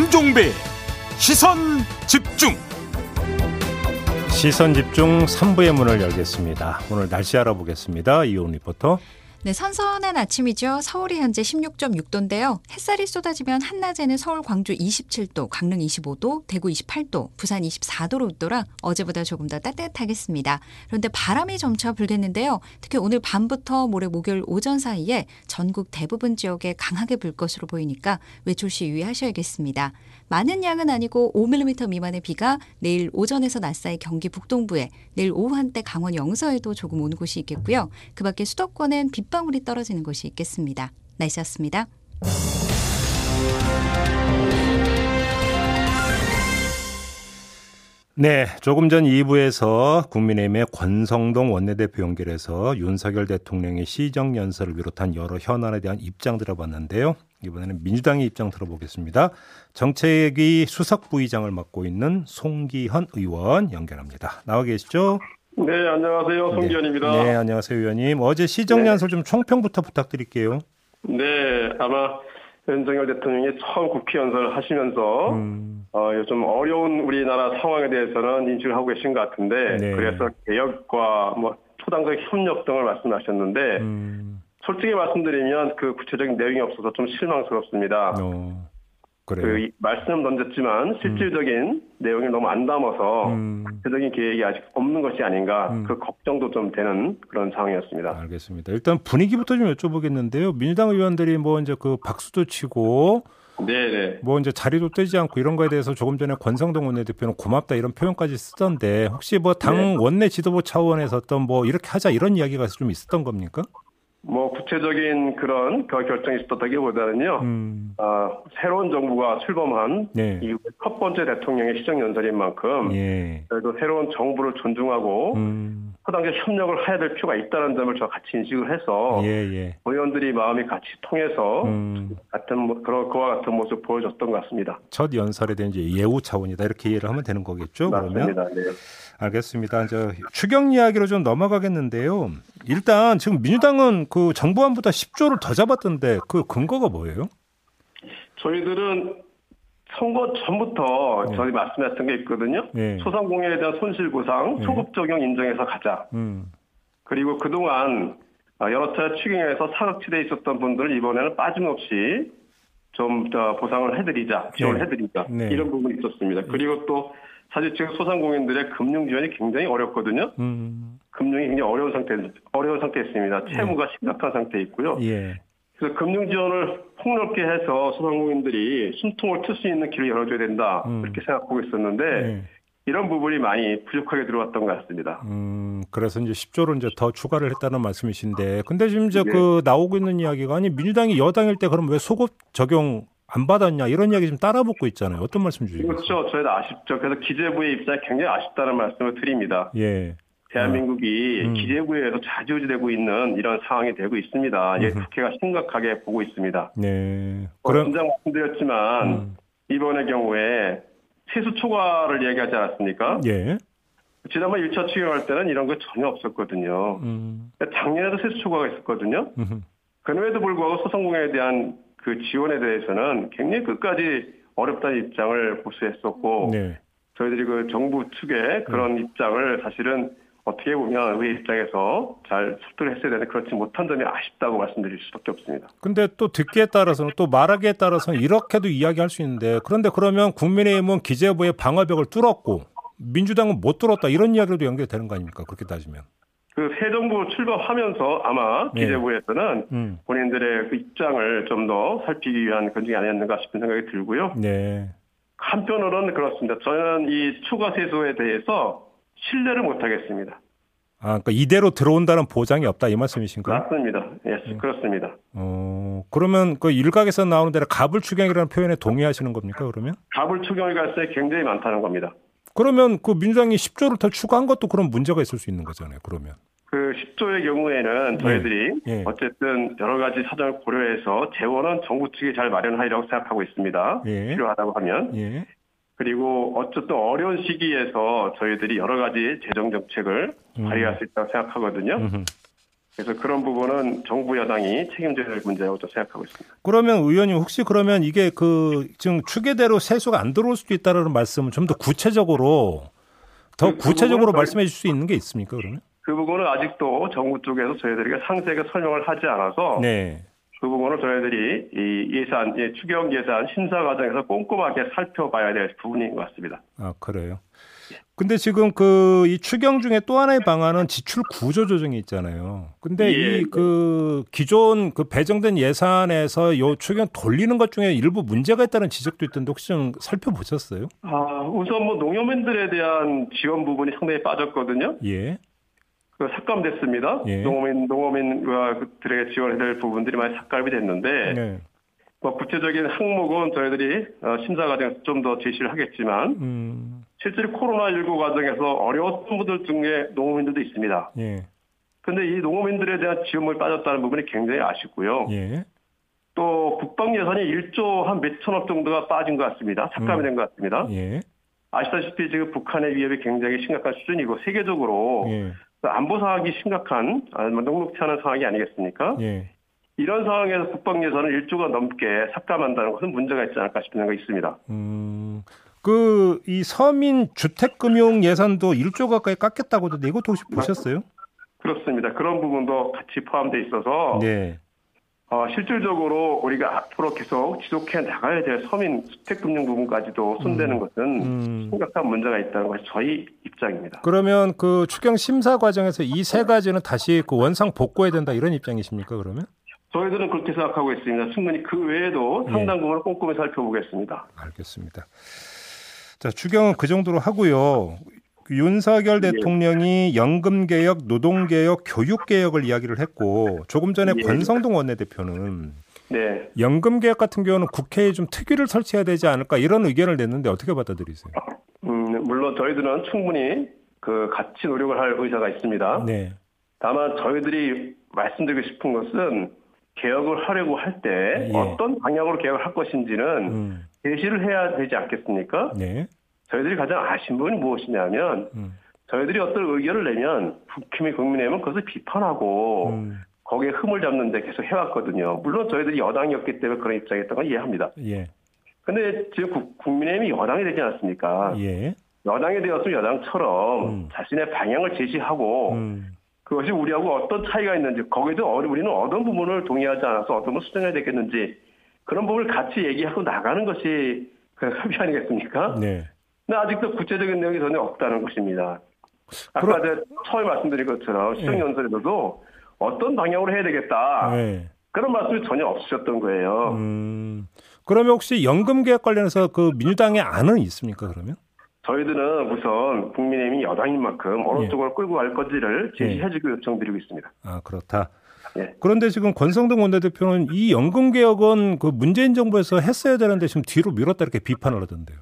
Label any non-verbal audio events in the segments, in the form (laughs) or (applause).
김종배 시선 집중 시선 집중 3부의 문을 열겠습니다. 오늘 날씨 알아보겠습니다. 이온 리포터. 네, 선선한 아침이죠. 서울이 현재 16.6도인데요. 햇살이 쏟아지면 한낮에는 서울, 광주 27도, 강릉 25도, 대구 28도, 부산 24도로 웃도라 어제보다 조금 더 따뜻하겠습니다. 그런데 바람이 점차 불겠는데요. 특히 오늘 밤부터 모레 목요일 오전 사이에 전국 대부분 지역에 강하게 불 것으로 보이니까 외출 시 유의하셔야겠습니다. 많은 양은 아니고 5mm 미만의 비가 내일 오전에서 낮 사이 경기 북동부에 내일 오후 한때 강원 영서에도 조금 오는 곳이 있겠고요. 그 밖에 수도권엔 빗방울이 떨어지는 곳이 있겠습니다. 날씨였습니다. 네, 조금 전 2부에서 국민의힘의 권성동 원내대표 연결해서 윤석열 대통령의 시정 연설을 비롯한 여러 현안에 대한 입장 들어봤는데요. 이번에는 민주당의 입장 들어보겠습니다. 정책위 수석 부의장을 맡고 있는 송기현 의원 연결합니다. 나와 계시죠? 네, 안녕하세요. 송기현입니다. 네, 네 안녕하세요, 의원님. 어제 시정연설 네. 좀 총평부터 부탁드릴게요. 네, 아마 윤석열 대통령이 처음 국회 연설을 하시면서 음. 어, 좀 어려운 우리나라 상황에 대해서는 인식을 하고 계신 것 같은데 네. 그래서 개혁과 뭐 초당적 협력 등을 말씀하셨는데 음. 솔직히 말씀드리면 그 구체적인 내용이 없어서 좀 실망스럽습니다. 어. 그 말씀 던졌지만 실질적인 음. 내용이 너무 안 담아서 음. 구체적인 계획이 아직 없는 것이 아닌가 음. 그 걱정도 좀 되는 그런 상황이었습니다. 알겠습니다. 일단 분위기부터 좀 여쭤보겠는데요. 민주당 의원들이 뭐 이제 그 박수도 치고 네네. 뭐 이제 자리도 떼지 않고 이런 거에 대해서 조금 전에 권성동 원내대표는 고맙다 이런 표현까지 쓰던데 혹시 뭐당 네. 원내 지도부 차원에서 어떤 뭐 이렇게 하자 이런 이야기가 좀 있었던 겁니까? 뭐 구체적인 그런 그 결정이 있었다기보다는요. 음. 어, 새로운 정부가 출범한 네. 이후 첫 번째 대통령의 시정 연설인 만큼 예. 그래도 새로운 정부를 존중하고 음. 허당적 협력을 해야 될 필요가 있다는 점을 저 같이 인식을 해서 예, 예. 의원들이 마음이 같이 통해서 음. 같은 그런 그와 같은 모습 보여줬던 것 같습니다. 첫 연설에 대한 이제 예우 차원이다 이렇게 이해를 하면 되는 거겠죠? 맞습니다. 그러면 네. 알겠습니다. 저 추경 이야기로 좀 넘어가겠는데요. 일단 지금 민주당은 그 정부안보다 10조를 더 잡았던데 그 근거가 뭐예요? 저희들은 선거 전부터 네. 저희 말씀했던 게 있거든요. 네. 소상공인에 대한 손실보상 네. 소급 적용 인정해서 가자. 음. 그리고 그동안 여러 차례 추경에서 사각지대에 있었던 분들을 이번에는 빠짐없이 좀더 보상을 해드리자, 지원을 네. 해드리자 네. 이런 부분이 있었습니다. 그리고 또 사실 지금 소상공인들의 금융 지원이 굉장히 어렵거든요. 음. 금융이 굉장히 어려운 상태, 어려운 상태에 있습니다. 채무가 예. 심각한 상태에 있고요. 예. 그래서 금융 지원을 폭넓게 해서 소상공인들이 숨통을 틀 수 있는 길을 열어줘야 된다. 음. 이렇게 생각하고 있었는데 예. 이런 부분이 많이 부족하게 들어왔던 것 같습니다. 음, 그래서 이제 10조를 이제 더 추가를 했다는 말씀이신데, 근데 지금 이제 네. 그 나오고 있는 이야기가 아니 민주당이 여당일 때 그럼 왜 소급 적용 안 받았냐 이런 이야기 좀 따라붙고 있잖아요. 어떤 말씀 주시겠어요? 그렇죠. 저희도 아쉽죠. 그래서 기재부의 입장이 굉장히 아쉽다는 말씀을 드립니다. 예. 대한민국이 음. 기재부에서 좌지우지되고 있는 이런 상황이 되고 있습니다. 예, 국회가 심각하게 보고 있습니다. 네. 그럼 진작 말씀드렸지만 음. 이번의 경우에 세수 초과를 얘기하지 않았습니까? 예. 지난번 1차 추경할 때는 이런 거 전혀 없었거든요. 음. 작년에도 세수 초과가 있었거든요. 음. 그럼에도 불구하고 소상공인에 대한 그 지원에 대해서는 굉장히 끝까지 어렵다는 입장을 보수했었고 네. 저희들이 그 정부 측의 그런 음. 입장을 사실은 어떻게 보면 우리 입장에서 잘 설득을 했어야 되는 그렇지 못한 점이 아쉽다고 말씀드릴 수밖에 없습니다. 근데 또 듣기에 따라서는 또 말하기에 따라서는 이렇게도 이야기할 수 있는데 그런데 그러면 국민의힘은 기재부의 방어벽을 뚫었고 민주당은 못 뚫었다 이런 이야기도 연결되는 거 아닙니까? 그렇게 따지면. 그 새 정부 출범하면서 아마 네. 기재부에서는 네. 음. 본인들의 그 입장을 좀 더 살피기 위한 건중이 아니었는가 싶은 생각이 들고요. 네. 한편으로는 그렇습니다. 저는 이 추가 세수에 대해서 신뢰를 못 하겠습니다. 아, 그러니까 이대로 들어온다는 보장이 없다 이 말씀이신가요? 맞습니다. 예, 네. 그렇습니다. 어, 그러면 그 일각에서 나오는 대로 가불 추경이라는 표현에 동의하시는 겁니까? 그러면? 가불 추경의 가능성이 굉장히 많다는 겁니다. 그러면 그 민주당이 10조를 더 추가한 것도 그런 문제가 있을 수 있는 거잖아요. 그러면. 그 10조의 경우에는 네. 저희들이 네. 네. 어쨌든 여러 가지 사정을 고려해서 재원은 정부 측이 잘 마련하리라고 생각하고 있습니다. 네. 필요하다고 하면. 예. 그리고 어쨌든 어려운 시기에서 저희들이 여러 가지 재정 정책을 음. 발휘할 수 있다고 생각하거든요. 음흠. 그래서 그런 부분은 정부 여당이 책임져야 될 문제라고 저 생각하고 있습니다. 그러면 의원님 혹시 그러면 이게 그 지금 추계대로 세수가 안 들어올 수도 있다는 말씀은 좀더 구체적으로 더 그, 그 구체적으로 그 말씀해 주실 수 있는 게 있습니까 그러면? 그 부분은 아직도 정부 쪽에서 저희들에게 상세하게 설명을 하지 않아서 네. 그 부분을 저희들이 이 예산, 예, 추경 예산 심사 과정에서 꼼꼼하게 살펴봐야 될 부분인 것 같습니다. 아 그래요. 근데 지금 그 이 추경 중에 또 하나의 방안은 지출 구조 조정이 있잖아요. 근데 예. 이그 기존 그 배정된 예산에서 요 추경 돌리는 것 중에 일부 문제가 있다는 지적도 있던데 혹시 좀 살펴보셨어요? 아, 우선 뭐 농협민들에 대한 지원 부분이 상당히 빠졌거든요. 예. 그 삭감됐습니다. 예. 농어민 농어민들에게 지원해야 될 부분들이 많이 삭감이 됐는데 네. 뭐 구체적인 항목은 저희들이 어, 심사 과정에서 좀 더 제시를 하겠지만 음. 실제로 코로나19 과정에서 어려웠던 분들 중에 농어민들도 있습니다. 예. 근데 이 농어민들에 대한 지원물이 빠졌다는 부분이 굉장히 아쉽고요. 예. 또 국방 예산이 1조 한 몇천억 정도가 빠진 것 같습니다. 삭감이 음. 된것 같습니다. 예. 아시다시피 지금 북한의 위협이 굉장히 심각한 수준이고 세계적으로 예. 안보 상황이 심각한 아, 뭐 녹록치 않은 상황이 아니겠습니까? 예. 이런 상황에서 국방 예산을 1조가 넘게 삭감한다는 것은 문제가 있지 않을까 싶은 생각이 있습니다. 음, 그, 이 서민 주택금융 예산도 1조 가까이 깎였다고 하던데 이것도 혹시 보셨어요? 그렇습니다. 그런 부분도 같이 포함되어 있어서. 네. 어, 실질적으로 우리가 앞으로 계속 지속해 나가야 될 서민 주택금융 부분까지도 손대는 음. 것은 음. 심각한 문제가 있다는 것이 저희 입장입니다. 그러면 그 추경 심사 과정에서 이 세 가지는 다시 그 원상 복구해야 된다 이런 입장이십니까 그러면? 저희들은 그렇게 생각하고 있습니다. 충분히 그 외에도 예. 상당 부분을 꼼꼼히 살펴보겠습니다. 알겠습니다. 자, 추경은 그 정도로 하고요. 윤석열 예. 대통령이 연금 개혁, 노동 개혁, 교육 개혁을 이야기를 했고 조금 전에 예. 권성동 원내대표는 네. 연금 개혁 같은 경우는 국회에 좀 특위를 설치해야 되지 않을까 이런 의견을 냈는데 어떻게 받아들이세요? 음, 물론 저희들은 충분히 그 같이 노력을 할 의사가 있습니다. 네. 다만 저희들이 말씀드리고 싶은 것은 개혁을 하려고 할때 예. 어떤 방향으로 개혁을 할 것인지는 음. 제시를 해야 되지 않겠습니까? 네. 저희들이 가장 아쉬운 부분이 무엇이냐면 음. 저희들이 어떤 의견을 내면 국힘이 국민의힘은 그것을 비판하고 음. 거기에 흠을 잡는데 계속 해왔거든요. 물론 저희들이 여당이었기 때문에 그런 입장이었던 건 이해합니다. 예. 근데 지금 국민의힘이 여당이 되지 않았습니까? 예. 여당이 되었으면 여당처럼 음. 자신의 방향을 제시하고 음. 그것이 우리하고 어떤 차이가 있는지 거기도 우리는 어떤 부분을 동의하지 않아서 어떤 걸 수정해야 되겠는지 그런 부분을 같이 얘기하고 나가는 것이 그 협의 아니겠습니까? 네. 근데 아직도 구체적인 내용이 전혀 없다는 것입니다. 아까 그럼... 제가 처음에 말씀드린 것처럼 시정연설에서도 네. 어떤 방향으로 해야 되겠다. 네. 그런 말씀이 전혀 없으셨던 거예요. 음... 그러면 혹시 연금 개혁 관련해서 그 민주당의 안은 있습니까? 그러면? 저희들은 우선 국민의힘이 여당인 만큼 어느 예. 쪽으로 끌고 갈 건지를 제시해주고 예. 요청드리고 있습니다. 아 그렇다. 예. 그런데 지금 권성동 원내대표는 이 연금 개혁은 그 문재인 정부에서 했어야 되는데 지금 뒤로 미뤘다 이렇게 비판을 하던데요.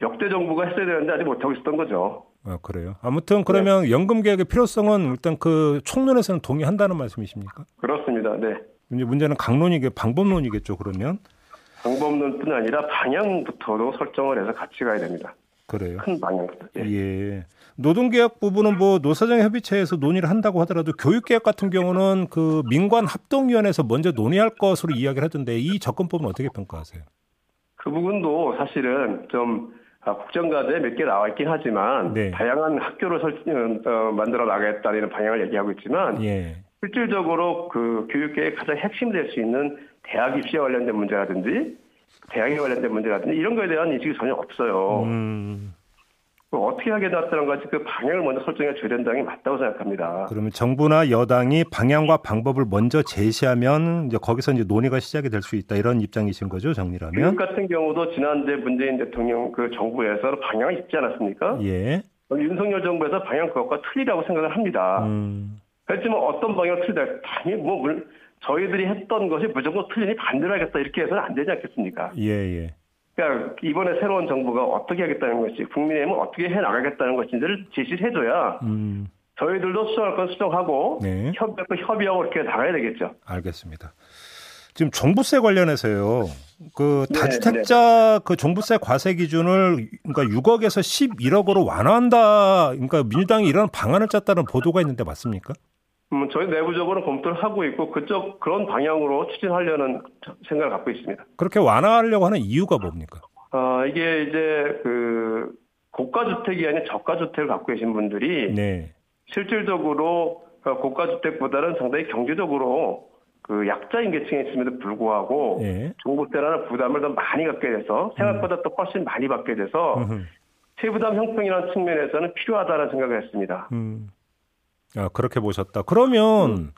역대 정부가 했어야 되는데 아직 못하고 있었던 거죠. 아 그래요. 아무튼 그러면 네. 연금 개혁의 필요성은 일단 그 총론에서는 동의한다는 말씀이십니까? 그렇습니다. 네. 이제 문제는 강론이게 방법론이겠죠. 그러면 방법론뿐 아니라 방향부터도 설정을 해서 같이 가야 됩니다. 그래요. 큰 방향부터. 예. 예. 노동개혁 부분은 뭐 노사정 협의체에서 논의를 한다고 하더라도 교육개혁 같은 경우는 그 민관 합동위원회에서 먼저 논의할 것으로 이야기를 하던데 이 접근법은 어떻게 평가하세요? 그 부분도 사실은 좀 아, 국정과제에 몇개 나와 있긴 하지만 네. 다양한 학교를 설, 어, 만들어 나가겠다는 방향을 얘기하고 있지만 예. 실질적으로 그 교육계의 가장 핵심 될 수 있는 대학 입시와 관련된 문제라든지 대학에 관련된 문제라든지 이런 거에 대한 인식이 전혀 없어요. 음. 어떻게 하게됐다는 것이 그 방향을 먼저 설정해 줘야 된다는 게 맞다고 생각합니다. 그러면 정부나 여당이 방향과 방법을 먼저 제시하면 이제 거기서 이제 논의가 시작이 될 수 있다 이런 입장이신 거죠, 정리라면? 교육 같은 경우도 지난해 문재인 대통령 그 정부에서 방향을 있지 않았습니까? 예. 윤석열 정부에서 방향 그것과 틀리라고 생각을 합니다. 음. 그렇지만 어떤 방향을 틀리다 당연히 뭐 저희들이 했던 것이 무조건 틀리니 반대를 하겠다 이렇게 해서는 안 되지 않겠습니까? 예, 예. 그러니까 이번에 새로운 정부가 어떻게 하겠다는 것이 국민의힘은 어떻게 해 나가겠다는 것인지를 제시를 해줘야 음. 저희들도 수정할 건 수정하고 네. 협의할 건 협의하고 이렇게 나가야 되겠죠. 알겠습니다. 지금 종부세 관련해서요. 그 네, 다주택자 네, 그 종부세 과세 기준을 그러니까 6억에서 11억으로 완화한다. 그러니까 민주당이 이런 방안을 짰다는 보도가 있는데 맞습니까? 음, 저희 내부적으로 검토를 하고 있고 그쪽 그런 방향으로 추진하려는 생각을 갖고 있습니다. 그렇게 완화하려고 하는 이유가 뭡니까? 어, 이게 이제 그 고가 주택이 아닌 저가 주택을 갖고 계신 분들이 네. 실질적으로 고가 주택보다는 상당히 경제적으로 그 약자인 계층에 있음에도 불구하고 네. 종부세라는 부담을 더 많이 갖게 돼서 생각보다 음. 또 훨씬 많이 받게 돼서 세부담 형평이라는 측면에서는 필요하다는 생각을 했습니다. 음. 아, 그렇게 보셨다. 그러면 음.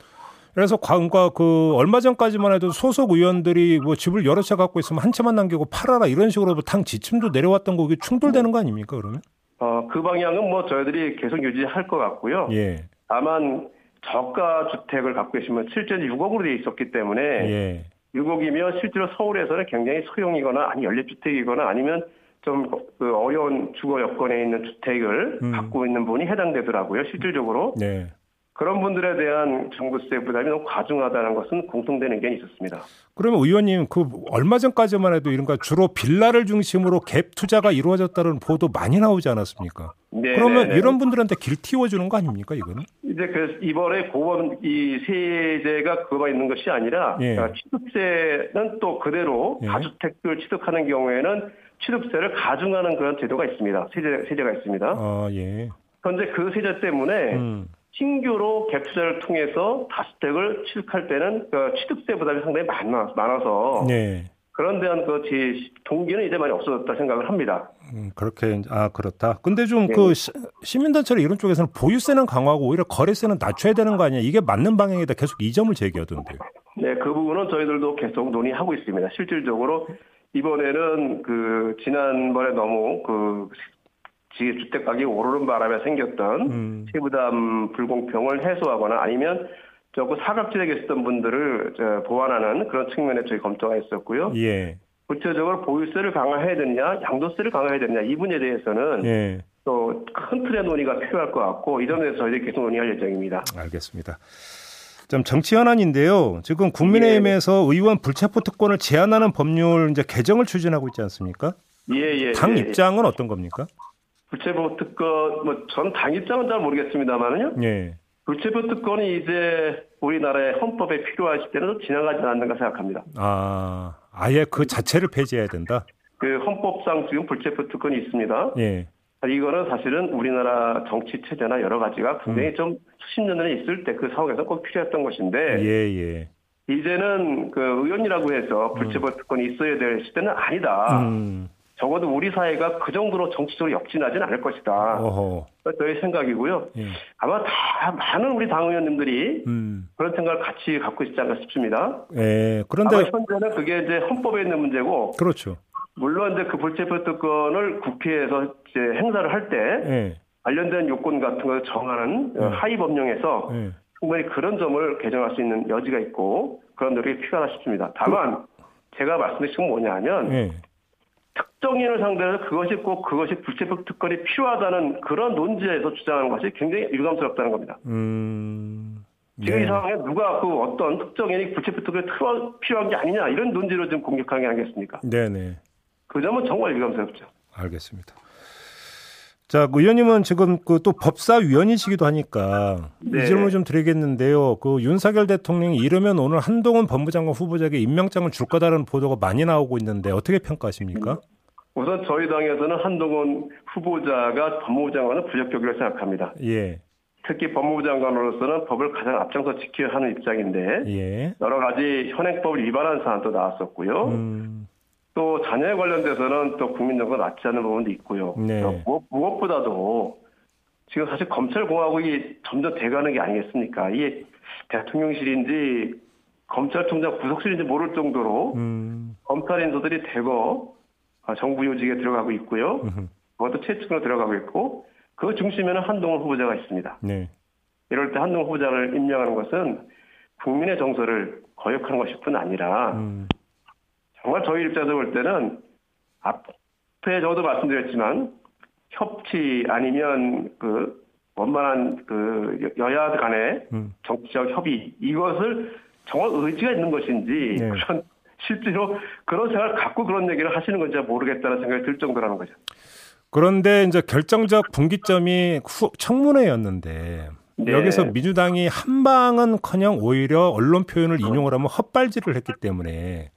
그래서 과거 그 얼마 전까지만 해도 소속 의원들이 뭐 집을 여러 채 갖고 있으면 한 채만 남기고 팔아라 이런 식으로 뭐당 지침도 내려왔던 거 이게 충돌되는 거 아닙니까 그러면? 어, 그 방향은 뭐 저희들이 계속 유지할 것 같고요. 예. 다만 저가 주택을 갖고 계시면 실제로 6억으로 돼 있었기 때문에 예. 6억이면 실제로 서울에서는 굉장히 소형이거나 아니 연립주택이거나 아니면 좀 그 어려운 주거 여건에 있는 주택을 음. 갖고 있는 분이 해당되더라고요. 실질적으로. 네. 그런 분들에 대한 정부세 부담이 너무 과중하다는 것은 공통된 의견이 있었습니다. 그러면 의원님 그 얼마 전까지만 해도 이런가 주로 빌라를 중심으로 갭 투자가 이루어졌다는 보도 많이 나오지 않았습니까? 네. 그러면 네, 네. 이런 분들한테 길 틔워주는 거 아닙니까 이거는? 이제 그 이번에 고범 이 세제가 그거가 있는 것이 아니라 예. 취득세는 또 그대로 예. 다주택을 취득하는 경우에는 취득세를 가중하는 그런 제도가 있습니다. 세제, 세제가 있습니다. 아, 예. 현재 그 세제 때문에 음. 신규로 갭 투자를 통해서 다주택을 취득할 때는 그 취득세 부담이 상당히 많아, 많아서 네. 그런 데한 그 동기는 이제 많이 없어졌다 생각을 합니다. 음, 그렇게 아 그렇다. 근데 좀그 네. 그 시민단체나 이런 쪽에서는 보유세는 강화하고 오히려 거래세는 낮춰야 되는 거 아니야? 이게 맞는 방향이다. 계속 이 점을 제기하던데요. 네, 그 부분은 저희들도 계속 논의하고 있습니다. 실질적으로 이번에는 그 지난번에 너무 그 주택 가격이 오르는 바람에 생겼던 음. 세부담 불공평을 해소하거나 아니면 저그 사각지대에 계셨던 분들을 보완하는 그런 측면에 저희 검토가 있었고요. 예. 구체적으로 보유세를 강화해야 되느냐, 양도세를 강화해야 되느냐 이 부분에 대해서는 예. 또큰 틀의 논의가 필요할 것 같고 이 점에서 저희들이 계속 논의할 예정입니다. 알겠습니다. 좀 정치 현안인데요. 지금 국민의힘에서 예. 의원 불체포 특권을 제한하는 법률 이제 개정을 추진하고 있지 않습니까? 예, 예. 당 예, 예. 입장은 어떤 겁니까? 불체포 특권, 뭐, 전 당 입장은 잘 모르겠습니다만은요. 예. 불체포 특권이 이제 우리나라의 헌법에 필요하실 때는 지나가지 않는가 생각합니다. 아, 아예 그 자체를 폐지해야 된다? 그 헌법상 지금 불체포 특권이 있습니다. 예. 이거는 사실은 우리나라 정치 체제나 여러 가지가 굉장히 음. 좀 수십 년 전에 있을 때 그 상황에서 꼭 필요했던 것인데 예, 예. 이제는 그 의원이라고 해서 불체포 음. 특권이 있어야 될 시대는 아니다. 음. 적어도 우리 사회가 그 정도로 정치적으로 역진하지는 않을 것이다. 어허. 저희 생각이고요. 예. 아마 다 많은 우리 당 의원님들이 음. 그런 생각을 같이 갖고 있지 않을까 싶습니다. 예. 그런데 현재는 그게 이제 헌법에 있는 문제고. 그렇죠. 물론 이제 그 불체포 특권을 국회에서 이제 행사를 할때 네. 관련된 요건 같은 걸 정하는 네. 하위 법령에서 네. 충분히 그런 점을 개정할 수 있는 여지가 있고 그런 노력이 필요하다 싶습니다. 다만 그... 제가 말씀드린 건 뭐냐면 네. 특정인을 상대로 그것이 꼭 그것이 불체포 특권이 필요하다는 그런 논지에서 주장하는 것이 굉장히 유감스럽다는 겁니다. 음... 지금 이 네. 상황에 누가 그 어떤 특정인이 불체포 특권이 필요한 게 아니냐 이런 논지로 지금 공격하는 게 아니겠습니까? 네네. 그 점은 정말 유감스럽죠. 알겠습니다. 자, 그 의원님은 지금 그 또 법사위원이시기도 하니까 네. 이 질문 좀 드리겠는데요. 그 윤석열 대통령이 이르면 오늘 한동훈 법무장관 후보자에게 임명장을 줄 거다라는 보도가 많이 나오고 있는데 어떻게 평가하십니까? 우선 저희 당에서는 한동훈 후보자가 법무부 장관은 부적격이라고 생각합니다. 예. 특히 법무부 장관으로서는 법을 가장 앞장서 지켜야 하는 입장인데 예. 여러 가지 현행법을 위반한 사안도 나왔었고요. 음. 또 자녀에 관련돼서는 또 국민정서가 낮지 않은 부분도 있고요. 네. 무엇, 무엇보다도 지금 사실 검찰공화국이 점점 돼가는 게 아니겠습니까? 이게 대통령실인지 검찰총장 구속실인지 모를 정도로 음. 검찰 인사들이 대거 정부 요직에 들어가고 있고요. 그것도 최측으로 들어가고 있고 그 중심에는 한동훈 후보자가 있습니다. 네. 이럴 때 한동훈 후보자를 임명하는 것은 국민의 정서를 거역하는 것뿐 아니라 음. 정말 저희 입장에서 볼 때는 앞에 저도 말씀드렸지만 협치 아니면 그 원만한 그 여야 간의 음. 정치적 협의 이것을 정말 의지가 있는 것인지 네. 그런 (laughs) 실제로 그런 생각을 갖고 그런 얘기를 하시는 건지 모르겠다는 생각이 들 정도라는 거죠. 그런데 이제 결정적 분기점이 후, 청문회였는데 네. 여기서 민주당이 한 방은커녕 오히려 언론 표현을 인용을 하면 헛발질을 했기 때문에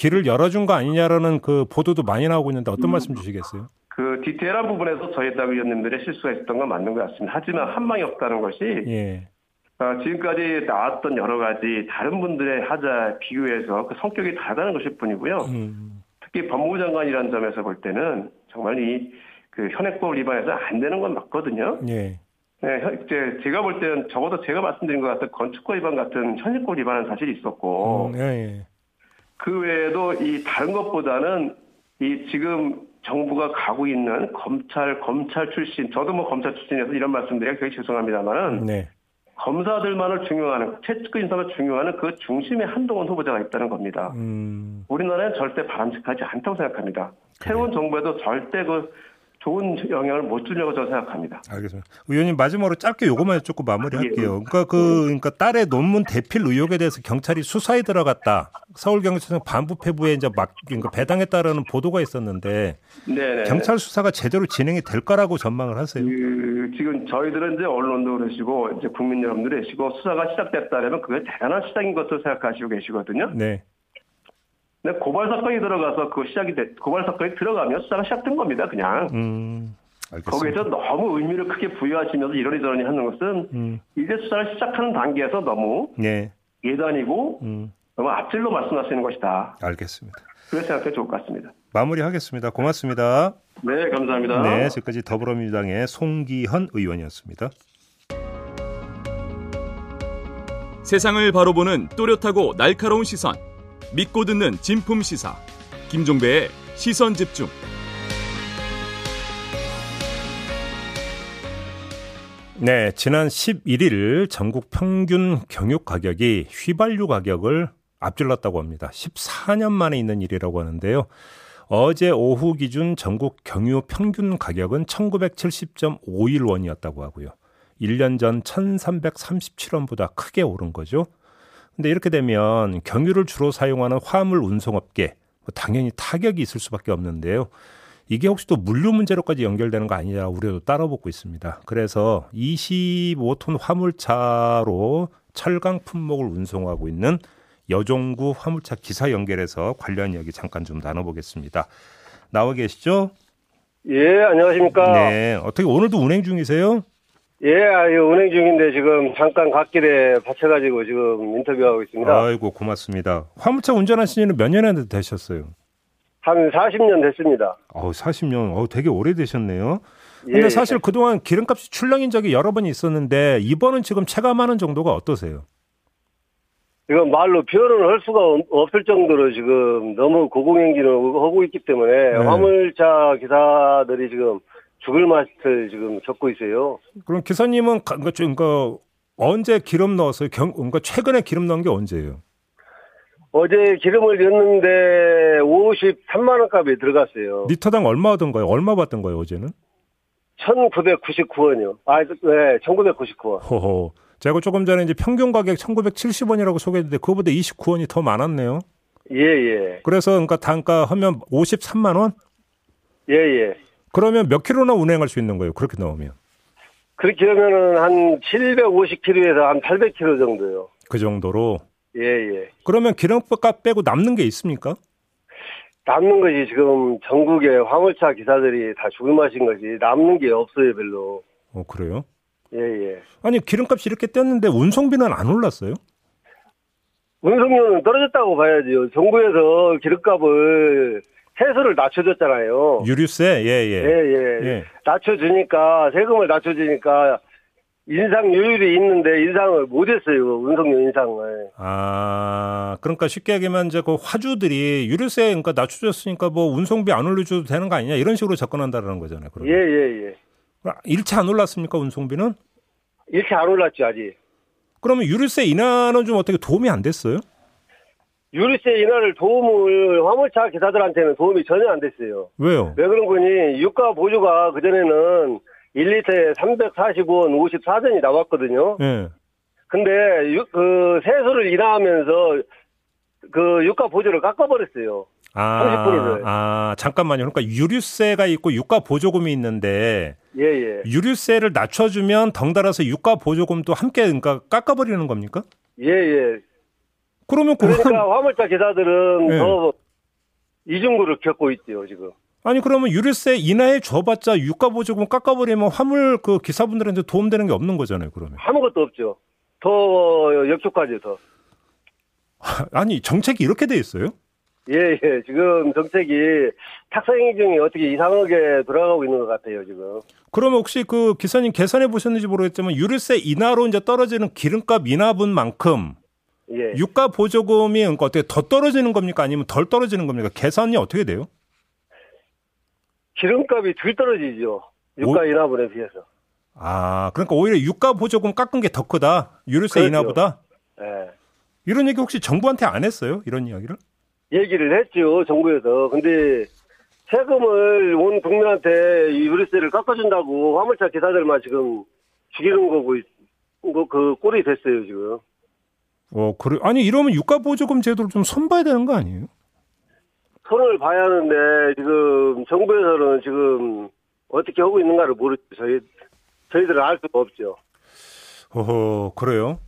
길을 열어준 거 아니냐라는 그 보도도 많이 나오고 있는데 어떤 음. 말씀 주시겠어요? 그 디테일한 부분에서 저희 당 의원님들의 실수가 있었던 건 맞는 것 같습니다. 하지만 한 방이 없다는 것이 예. 어, 지금까지 나왔던 여러 가지 다른 분들의 하자 비교해서 그 성격이 다르다는 것일 뿐이고요. 음. 특히 법무부 장관이라는 점에서 볼 때는 정말 이 그 현행법 위반해서 안 되는 건 맞거든요. 예. 네, 이제 제가 볼 때는 적어도 제가 말씀드린 것 같은 건축법 위반 같은 현행법 위반은 사실이 있었고, 음, 예, 예. 그 외에도 이 다른 것보다는 이 지금 정부가 가고 있는 검찰 검찰 출신, 저도 뭐 검찰 출신에서 이런 말씀드리기 되게 죄송합니다만은 네. 검사들만을 중요하는 최측 인사가 중요하는 그 중심에 한동훈 후보자가 있다는 겁니다. 음. 우리나라는 절대 바람직하지 않다고 생각합니다. 새로운 정부에도 절대 그 좋은 영향을 못 주려고 저는 생각합니다. 알겠습니다. 의원님 마지막으로 짧게 요것만 조금 마무리할게요. 예. 그러니까 그 그러니까 딸의 논문 대필 의혹에 대해서 경찰이 수사에 들어갔다. 서울경찰청 반부패부에 이제 막 그러니까 배당했다라는 보도가 있었는데 네네. 경찰 수사가 제대로 진행이 될 거라고 전망을 하세요. 그, 지금 저희들은 이제 언론도 그러시고 이제 국민 여러분들 계시고 수사가 시작됐다면 그게 대단한 시작인 것으로 생각하시고 계시거든요. 네. 근데 고발 사건이 들어가서 그 시작이 돼, 고발 사건이 들어가면 수사가 시작된 겁니다, 그냥. 음, 거기에서 너무 의미를 크게 부여하시면서 이러니저러니 하는 것은 음. 이제 수사를 시작하는 단계에서 너무 네. 예단이고 음. 너무 앞질로 말씀하시는 것이다. 알겠습니다. 그렇게 생각해 좋을 것 같습니다. 마무리하겠습니다. 고맙습니다. 네, 감사합니다. 네, 지금까지 더불어민주당의 송기현 의원이었습니다. 세상을 바로 보는 또렷하고 날카로운 시선. 믿고 듣는 진품 시사 김종배의 시선 집중. 네, 지난 11일 전국 평균 경유 가격이 휘발유 가격을 앞질렀다고 합니다. 14년 만에 있는 일이라고 하는데요. 어제 오후 기준 전국 경유 평균 가격은 1970.51원이었다고 하고요. 1년 전 1337원보다 크게 오른 거죠. 근데 이렇게 되면 경유를 주로 사용하는 화물 운송업계 뭐 당연히 타격이 있을 수밖에 없는데요. 이게 혹시 또 물류 문제로까지 연결되는 거 아니냐 우려도 따라붙고 있습니다. 그래서 25톤 화물차로 철강 품목을 운송하고 있는 여종구 화물차 기사 연결해서 관련 이야기 잠깐 좀 나눠보겠습니다. 나와 계시죠? 예, 안녕하십니까? 네, 어떻게 오늘도 운행 중이세요? 예, 아유, 운행 중인데 지금 잠깐 갓길에 받쳐가지고 지금 인터뷰하고 있습니다. 아이고, 고맙습니다. 화물차 운전하신 지는 몇 년이나 되셨어요? 한 40년 됐습니다. 어 40년. 어 되게 오래되셨네요. 근데 예, 사실 그동안 기름값이 출렁인 적이 여러 번 있었는데 이번은 지금 체감하는 정도가 어떠세요? 이건 말로 표현을 할 수가 없을 정도로 지금 너무 고공행진을 하고 있기 때문에 네. 화물차 기사들이 지금 죽을 맛을 지금 겪고 있어요. 그럼 기사님은 그러니까, 그러니까 언제 기름 넣었어요? 경, 그러니까 최근에 기름 넣은 게 언제예요? 어제 기름을 넣었는데 53만 원 값에 들어갔어요. 리터당 얼마 하던가요? 얼마 받던 거예요, 어제는? 1999원이요. 아, 네, 1999원. 호호. 제가 조금 전에 이제 평균 가격 1970원이라고 소개했는데 그거보다 29원이 더 많았네요. 예, 예. 그래서 그러니까 단가 하면 53만 원? 예, 예. 그러면 몇 킬로나 운행할 수 있는 거예요? 그렇게 나오면? 그렇게 하면은 한 750킬로에서 한 800킬로 정도요. 그 정도로? 예, 예. 그러면 기름값 빼고 남는 게 있습니까? 남는 것이 지금 전국의 화물차 기사들이 다 죽을 맛인 것이 남는 게 없어요, 별로. 어, 그래요? 예, 예. 아니, 기름값이 이렇게 떴는데 운송비는 안 올랐어요? 운송료는 떨어졌다고 봐야죠. 정부에서 기름값을 세수를 낮춰줬잖아요. 유류세, 예, 예. 예, 예. 예. 낮춰주니까, 세금을 낮춰주니까, 인상률이 있는데 인상을 못했어요. 운송료 인상을. 아, 그러니까 쉽게 얘기하면 이제 그 화주들이 유류세 그러니까 낮춰줬으니까 뭐 운송비 안 올려줘도 되는 거 아니냐 이런 식으로 접근한다는 거잖아요. 그러면. 예, 예, 예. 일체 안 올랐습니까 운송비는? 일체 안 올랐죠 아직. 그러면 유류세 인하는 좀 어떻게 도움이 안 됐어요? 유류세 인하를 도움을 화물차 기사들한테는 도움이 전혀 안 됐어요. 왜요? 왜 그런 거니? 유가 보조가 그전에는 1리터에 345원 54전이 나왔거든요. 네. 근데 유, 그 세수를 인하하면서 그 유가 보조를 깎아버렸어요. 아, 30%를. 아, 잠깐만요. 그러니까 유류세가 있고 유가 보조금이 있는데 예, 예. 유류세를 낮춰주면 덩달아서 유가 보조금도 함께 그러니까 깎아버리는 겁니까? 예, 예. 그러면 그러니까 그건... 화물차 기사들은 예. 더 이중구를 겪고 있죠 지금. 아니 그러면 유류세 인하해 줘봤자 유가 보조금 깎아버리면 화물 그 기사분들한테 도움되는 게 없는 거잖아요. 그러면 아무것도 없죠. 더 역효과죠 더. (laughs) 아니 정책이 이렇게 돼 있어요? 예, 예. 지금 정책이 탁상행 중에 어떻게 이상하게 돌아가고 있는 것 같아요, 지금. 그러면 혹시 그 기사님 계산해 보셨는지 모르겠지만 유류세 인하로 이제 떨어지는 기름값 인하분만큼 예. 유가 보조금이 그러니까 어떻게 더 떨어지는 겁니까? 아니면 덜 떨어지는 겁니까? 계산이 어떻게 돼요? 기름값이 덜 떨어지죠. 유가 오... 인하분에 비해서. 아, 그러니까 오히려 유가 보조금 깎은 게 더 크다. 유류세 그렇죠. 인하보다. 네. 이런 얘기 혹시 정부한테 안 했어요? 이런 이야기를? 얘기를 했죠, 정부에서. 근데 세금을 온 국민한테 유류세를 깎아준다고 화물차 기사들만 지금 죽이는 거고, 그, 그 꼴이 됐어요, 지금. 어, 그래. 아니, 이러면 유가보조금 제도를 좀 손봐야 되는 거 아니에요? 손을 봐야 하는데, 지금 정부에서는 지금 어떻게 하고 있는가를 모르죠. 저희, 저희들은 알 수가 없죠. 어허, 그래요?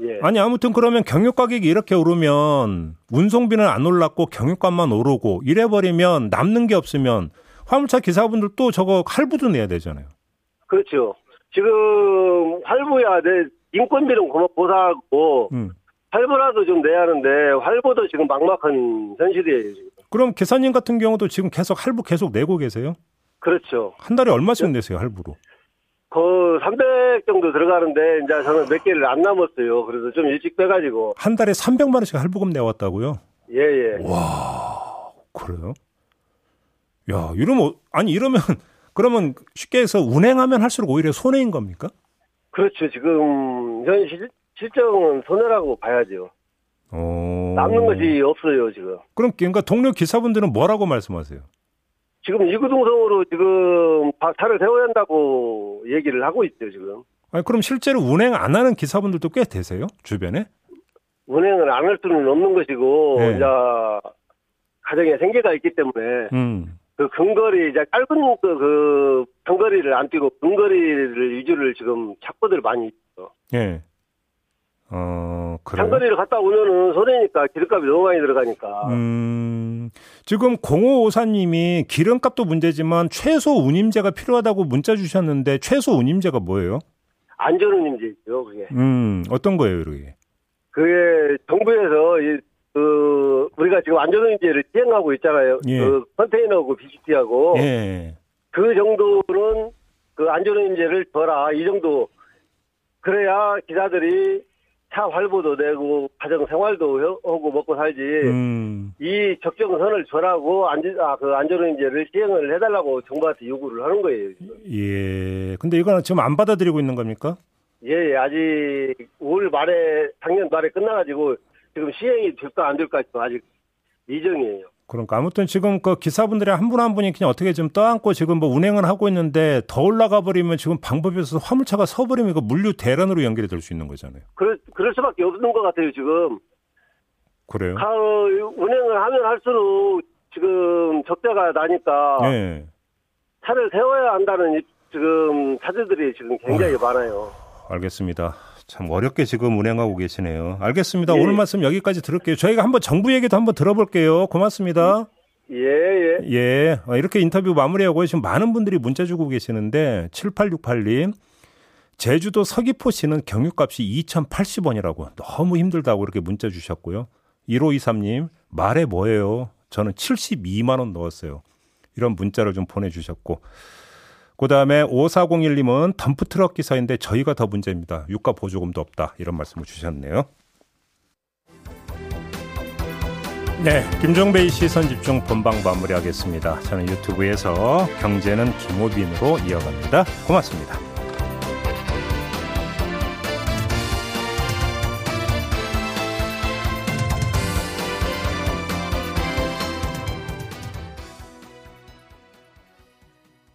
예. 아니 아무튼 그러면 경유 가격이 이렇게 오르면 운송비는 안 올랐고 경유값만 오르고 이래 버리면 남는 게 없으면 화물차 기사분들 또 저거 할부도 내야 되잖아요. 그렇죠. 지금 할부야 내 인건비는 고사하고 음. 할부라도 좀 내야 하는데 할부도 지금 막막한 현실이에요. 지금. 그럼 기사님 같은 경우도 지금 계속 할부 계속 내고 계세요? 그렇죠. 한 달에 얼마씩 내세요 할부로? 그 300 정도 들어가는데 이제 저는 몇 개를 안 남았어요. 그래서 좀 일찍 빼가지고 한 달에 300만 원씩 할부금 내왔다고요? 예예. 예. 와 그래요? 야 이러면 아니 이러면 (laughs) 그러면 쉽게 해서 운행하면 할수록 오히려 손해인 겁니까? 그렇죠. 지금 현 실, 실정은 손해라고 봐야죠. 어... 남는 것이 없어요 지금. 그럼 그러니까 동료 기사분들은 뭐라고 말씀하세요? 지금 이구동성으로 지금 차를 세워야 한다고 얘기를 하고 있죠, 지금. 아니, 그럼 실제로 운행 안 하는 기사분들도 꽤 되세요? 주변에? 운행을 안 할 수는 없는 것이고, 네. 이제, 가정에 생계가 있기 때문에, 음. 그 근거리, 이제 짧은 그, 그, 근거리를 안 뛰고 근거리를 위주를 지금 찾고들 많이 있죠. 예. 네. 어, 그래. 장거리를 갔다 오면은 손해니까 기름값이 너무 많이 들어가니까. 음, 지금 0554님이 기름값도 문제지만 최소 운임제가 필요하다고 문자 주셨는데 최소 운임제가 뭐예요? 안전 운임제죠, 그게. 음, 어떤 거예요, 그게? 그게 정부에서 이, 그 우리가 지금 안전 운임제를 시행하고 있잖아요. 예. 그 컨테이너하고 BCT하고. 예. 그 정도는 그 안전 운임제를 줘라 이 정도 그래야 기사들이 차 활보도 내고 가정 생활도 하고 먹고 살지 음. 이 적정선을 줘라고 안전 아 그 안전운임제를 시행을 해달라고 정부한테 요구를 하는 거예요. 지금. 예. 근데 이거는 지금 안 받아들이고 있는 겁니까? 예, 예. 아직 올 말에 작년 말에 끝나가지고 지금 시행이 될까 안 될까 아직 미정이에요. 그러니까 아무튼 지금 그 기사분들이 한 분 한 분이 그냥 어떻게 좀 떠안고 지금 뭐 운행을 하고 있는데 더 올라가 버리면 지금 방법이 없어서 화물차가 서버리면 그 물류 대란으로 연결이 될 수 있는 거잖아요. 그럴, 그럴 수밖에 없는 것 같아요, 지금. 그래요? 가, 운행을 하면 할수록 지금 적자가 나니까. 네. 차를 세워야 한다는 지금 차주들이 지금 굉장히 어휴, 많아요. 알겠습니다. 참 어렵게 지금 운행하고 계시네요. 알겠습니다. 예. 오늘 말씀 여기까지 들을게요. 저희가 한번 정부 얘기도 한번 들어볼게요. 고맙습니다. 예, 예. 예. 어, 이렇게 인터뷰 마무리하고 지금 많은 분들이 문자 주고 계시는데 7868님 제주도 서귀포시는 경유값이 2,080원이라고 너무 힘들다고 이렇게 문자 주셨고요. 1523님 말해 뭐예요? 저는 72만 원 넣었어요. 이런 문자를 좀 보내주셨고 그 다음에 5401님은 덤프트럭 기사인데 저희가 더 문제입니다. 유가 보조금도 없다. 이런 말씀을 주셨네요. 네, 김종배의 시선 집중 본방 마무리하겠습니다. 저는 유튜브에서 경제는 김호빈으로 이어갑니다. 고맙습니다.